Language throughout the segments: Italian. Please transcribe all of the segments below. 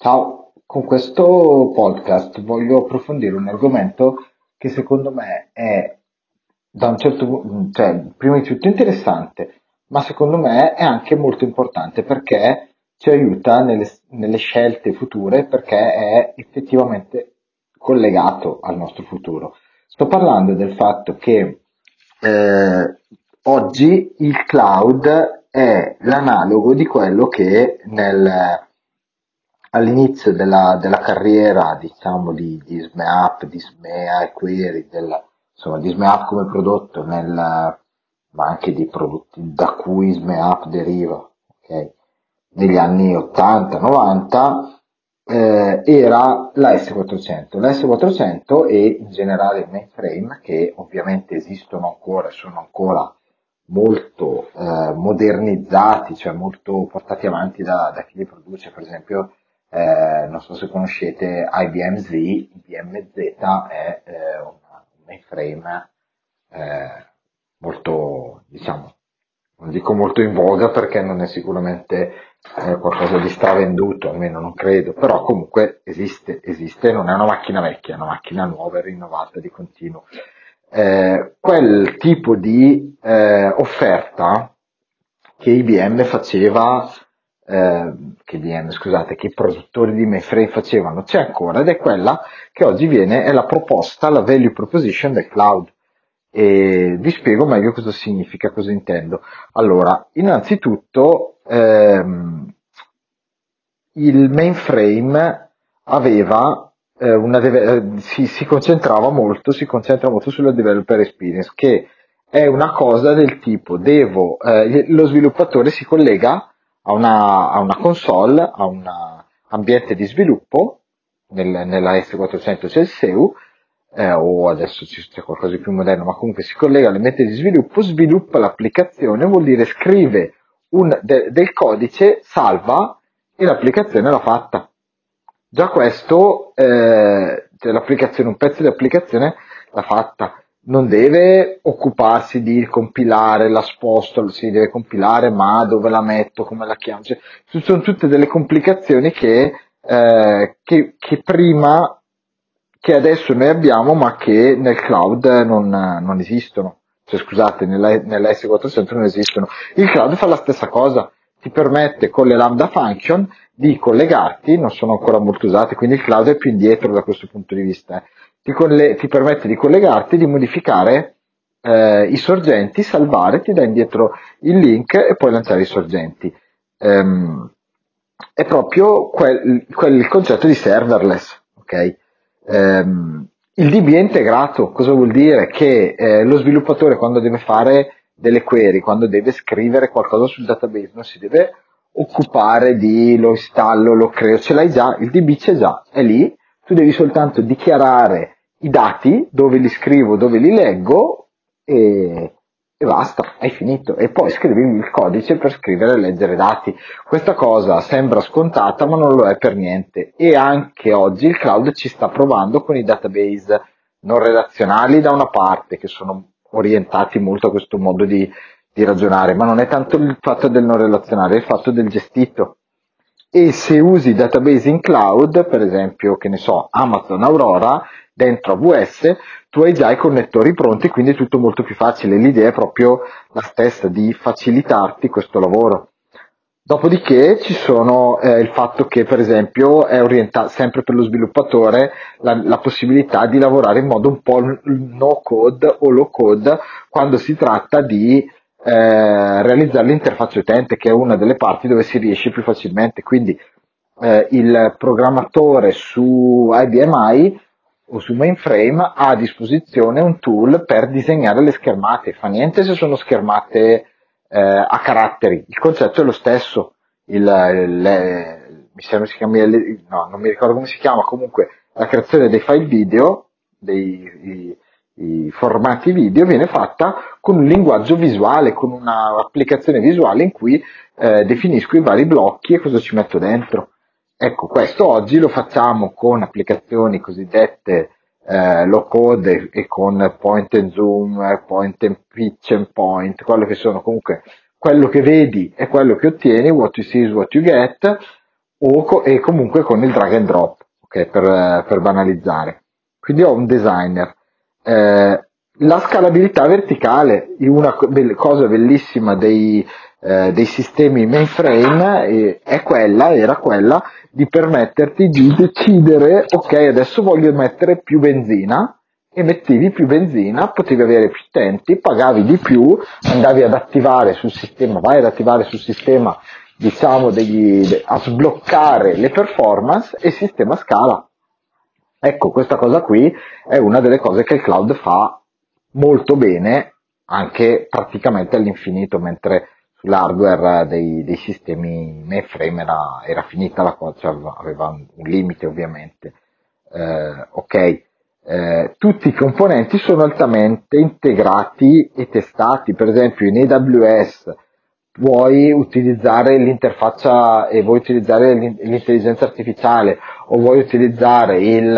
Ciao, con questo podcast voglio approfondire un argomento che secondo me è da un certo punto, cioè, prima di tutto interessante, ma secondo me è anche molto importante perché ci aiuta nelle, nelle scelte future perché è effettivamente collegato al nostro futuro. Sto parlando del fatto che eh, oggi il cloud è l'analogo di quello che nel, all'inizio della, della carriera, diciamo, di, di SMEAP, di SMEA e Query, della, insomma, di SMEAP come prodotto, nel, ma anche di prodotti da cui SMEAP deriva, okay? negli anni 80-90, eh, era la S400. La S400 e in generale il mainframe, che ovviamente esistono ancora e sono ancora molto eh, modernizzati, cioè molto portati avanti da, da chi li produce, per esempio eh, non so se conoscete IBM Z, IBM Z è eh, un mainframe eh, molto, diciamo, non dico molto in voga perché non è sicuramente eh, qualcosa di stravenduto, almeno non credo, però comunque esiste, esiste, non è una macchina vecchia, è una macchina nuova e rinnovata di continuo. Eh, quel tipo di eh, offerta che IBM faceva eh, che IBM, scusate, che i produttori di mainframe facevano, c'è ancora ed è quella che oggi viene, è la proposta, la value proposition del cloud. E vi spiego meglio cosa significa, cosa intendo. Allora, innanzitutto, ehm, il mainframe aveva eh, una deve- eh, si, si concentrava molto, si concentra molto sulla developer experience, che è una cosa del tipo devo, eh, lo sviluppatore si collega a una, a una console, a un ambiente di sviluppo, nel, nella S400 c'è il SEU, eh, o adesso c'è qualcosa di più moderno, ma comunque si collega all'ambiente di sviluppo, sviluppa l'applicazione, vuol dire scrive un, de, del codice, salva e l'applicazione l'ha fatta. Già questo, eh, cioè l'applicazione, un pezzo di applicazione l'ha fatta non deve occuparsi di compilare la sposto, si deve compilare, ma dove la metto, come la chiamo, cioè, sono tutte delle complicazioni che, eh, che, che, prima, che adesso noi abbiamo, ma che nel cloud non, non esistono. Cioè, scusate, nella, nella S400 non esistono. Il cloud fa la stessa cosa, ti permette con le lambda function di collegarti, non sono ancora molto usate, quindi il cloud è più indietro da questo punto di vista. Ti, colle- ti permette di collegarti, di modificare eh, i sorgenti, salvare, ti dà indietro il link e poi lanciare i sorgenti. Um, è proprio quel, quel concetto di serverless, ok? Um, il DB è integrato, cosa vuol dire? Che eh, lo sviluppatore quando deve fare delle query, quando deve scrivere qualcosa sul database, non si deve occupare di lo installo, lo creo, ce l'hai già, il DB c'è già, è lì, tu devi soltanto dichiarare i dati, dove li scrivo, dove li leggo e, e basta, hai finito. E poi scrivi il codice per scrivere e leggere dati. Questa cosa sembra scontata, ma non lo è per niente. E anche oggi il cloud ci sta provando con i database non relazionali da una parte, che sono orientati molto a questo modo di, di ragionare, ma non è tanto il fatto del non relazionale, è il fatto del gestito e se usi database in cloud, per esempio, che ne so, Amazon Aurora, dentro AWS, tu hai già i connettori pronti, quindi è tutto molto più facile. L'idea è proprio la stessa, di facilitarti questo lavoro. Dopodiché ci sono eh, il fatto che per esempio è orientato sempre per lo sviluppatore la, la, possibilità di lavorare in modo un po' no code o low code quando si tratta di eh, realizzare l'interfaccia utente, che è una delle parti dove si riesce più facilmente. Quindi eh, il programmatore su IBM i o su mainframe ha a disposizione un tool per disegnare le schermate. Fa niente se sono schermate eh, a caratteri, il concetto è lo stesso. Il, le, mi sembra si chiami, no, non mi ricordo come si chiama, comunque la creazione dei file video, dei, i, i formati video viene fatta con un linguaggio visuale, con un'applicazione visuale in cui eh, definisco i vari blocchi e cosa ci metto dentro. Ecco, questo oggi lo facciamo con applicazioni cosiddette eh, low code e con point and zoom, point and pitch and point, quello che sono comunque quello che vedi è quello che ottieni, what you see is what you get, co- e comunque con il drag and drop, ok, per, per banalizzare. Quindi ho un designer. Eh, la scalabilità verticale, una cosa bellissima dei, eh, dei sistemi mainframe è quella, era quella di permetterti di decidere, ok, adesso voglio mettere più benzina, e mettevi più benzina, potevi avere più utenti, pagavi di più, andavi ad attivare sul sistema, vai ad attivare sul sistema, diciamo, degli, a sbloccare le performance e il sistema scala. Ecco, questa cosa qui è una delle cose che il cloud fa molto bene, anche praticamente all'infinito, mentre sull'hardware dei, dei sistemi mainframe era, era finita la cosa, cioè aveva un limite ovviamente. Eh, ok, eh, tutti i componenti sono altamente integrati e testati, per esempio in AWS vuoi utilizzare l'interfaccia e vuoi utilizzare l'intelligenza artificiale o vuoi utilizzare il,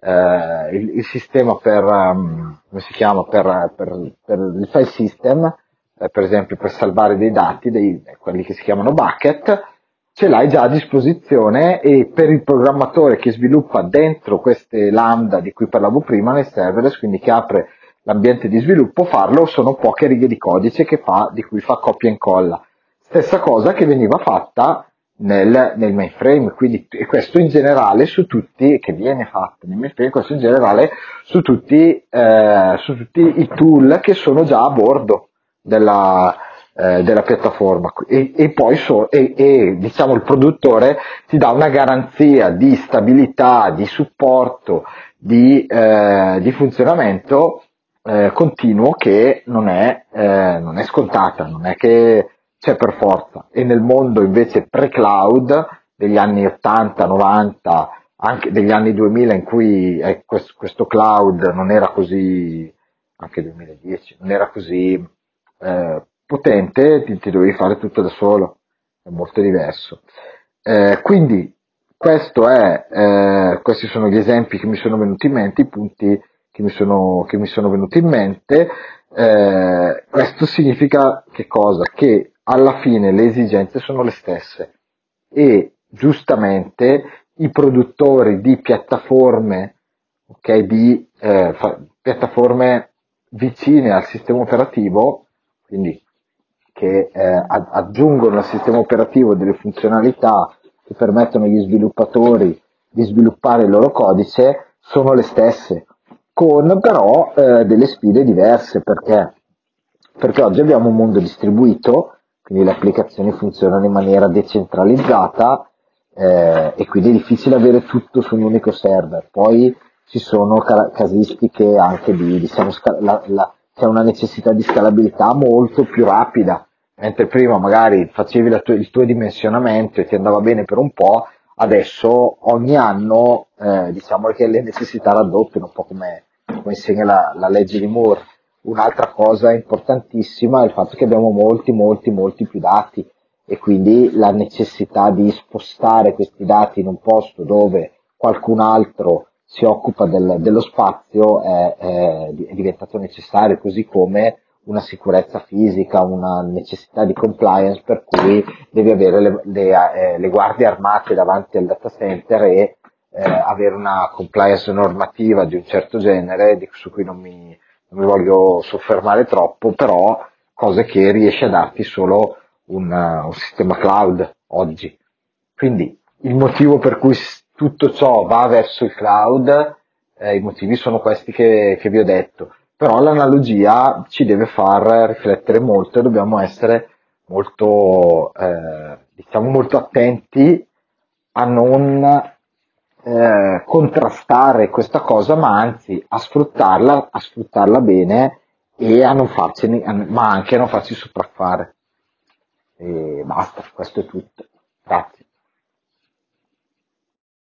eh, il, il sistema per, um, come si chiama, per, per, per il file system, eh, per esempio per salvare dei dati, dei, quelli che si chiamano bucket, ce l'hai già a disposizione e per il programmatore che sviluppa dentro queste lambda di cui parlavo prima nel serverless, quindi che apre l'ambiente di sviluppo, farlo sono poche righe di codice fa, di cui fa copia e incolla. Stessa cosa che veniva fatta nel, nel mainframe, quindi e questo in generale su tutti, che viene fatto nel mainframe, questo in generale su tutti, eh, su tutti i tool che sono già a bordo della, eh, della piattaforma e, e poi so, e, e, diciamo il produttore ti dà una garanzia di stabilità, di supporto, di, eh, di funzionamento eh, continuo che non è, eh, non è scontata, non è che c'è per forza. E nel mondo invece pre-cloud degli anni 80, 90, anche degli anni 2000 in cui eh, questo, questo, cloud non era così, anche 2010, non era così eh, potente, ti, ti, dovevi fare tutto da solo, è molto diverso. Eh, quindi è, eh, questi sono gli esempi che mi sono venuti in mente, i punti che mi sono, che mi sono venuti in mente. Eh, questo significa che cosa? Che alla fine le esigenze sono le stesse e giustamente i produttori di piattaforme, okay, di eh, fa, piattaforme vicine al sistema operativo, quindi che eh, aggiungono al sistema operativo delle funzionalità che permettono agli sviluppatori di sviluppare il loro codice, sono le stesse, con però eh, delle sfide diverse, perché? Perché oggi abbiamo un mondo distribuito, quindi le applicazioni funzionano in maniera decentralizzata eh, e quindi è difficile avere tutto su un unico server. Poi ci sono ca- casistiche anche di, diciamo, la, la, c'è una necessità di scalabilità molto più rapida mentre prima magari facevi tuo, il tuo dimensionamento e ti andava bene per un po', adesso ogni anno eh, diciamo che le necessità raddoppiano, un po' come, come insegna la, la legge di Moore. Un'altra cosa importantissima è il fatto che abbiamo molti, molti, molti più dati e quindi la necessità di spostare questi dati in un posto dove qualcun altro si occupa del, dello spazio è, è, diventato necessario, così come una sicurezza fisica, una necessità di compliance per cui devi avere le, le, eh, le guardie armate davanti al data center e eh, avere una compliance normativa di un certo genere, di, su cui non mi, non mi, voglio soffermare troppo, però cose che riesce a darti solo un, un sistema cloud oggi. Quindi il motivo per cui tutto ciò va verso il cloud, eh, i motivi sono questi che, che vi ho detto però l'analogia ci deve far riflettere molto e dobbiamo essere molto, eh, diciamo molto attenti a non eh, contrastare questa cosa, ma anzi a sfruttarla, a sfruttarla bene e a non farcene, ma anche a non farci sopraffare. E basta, questo è tutto. Grazie.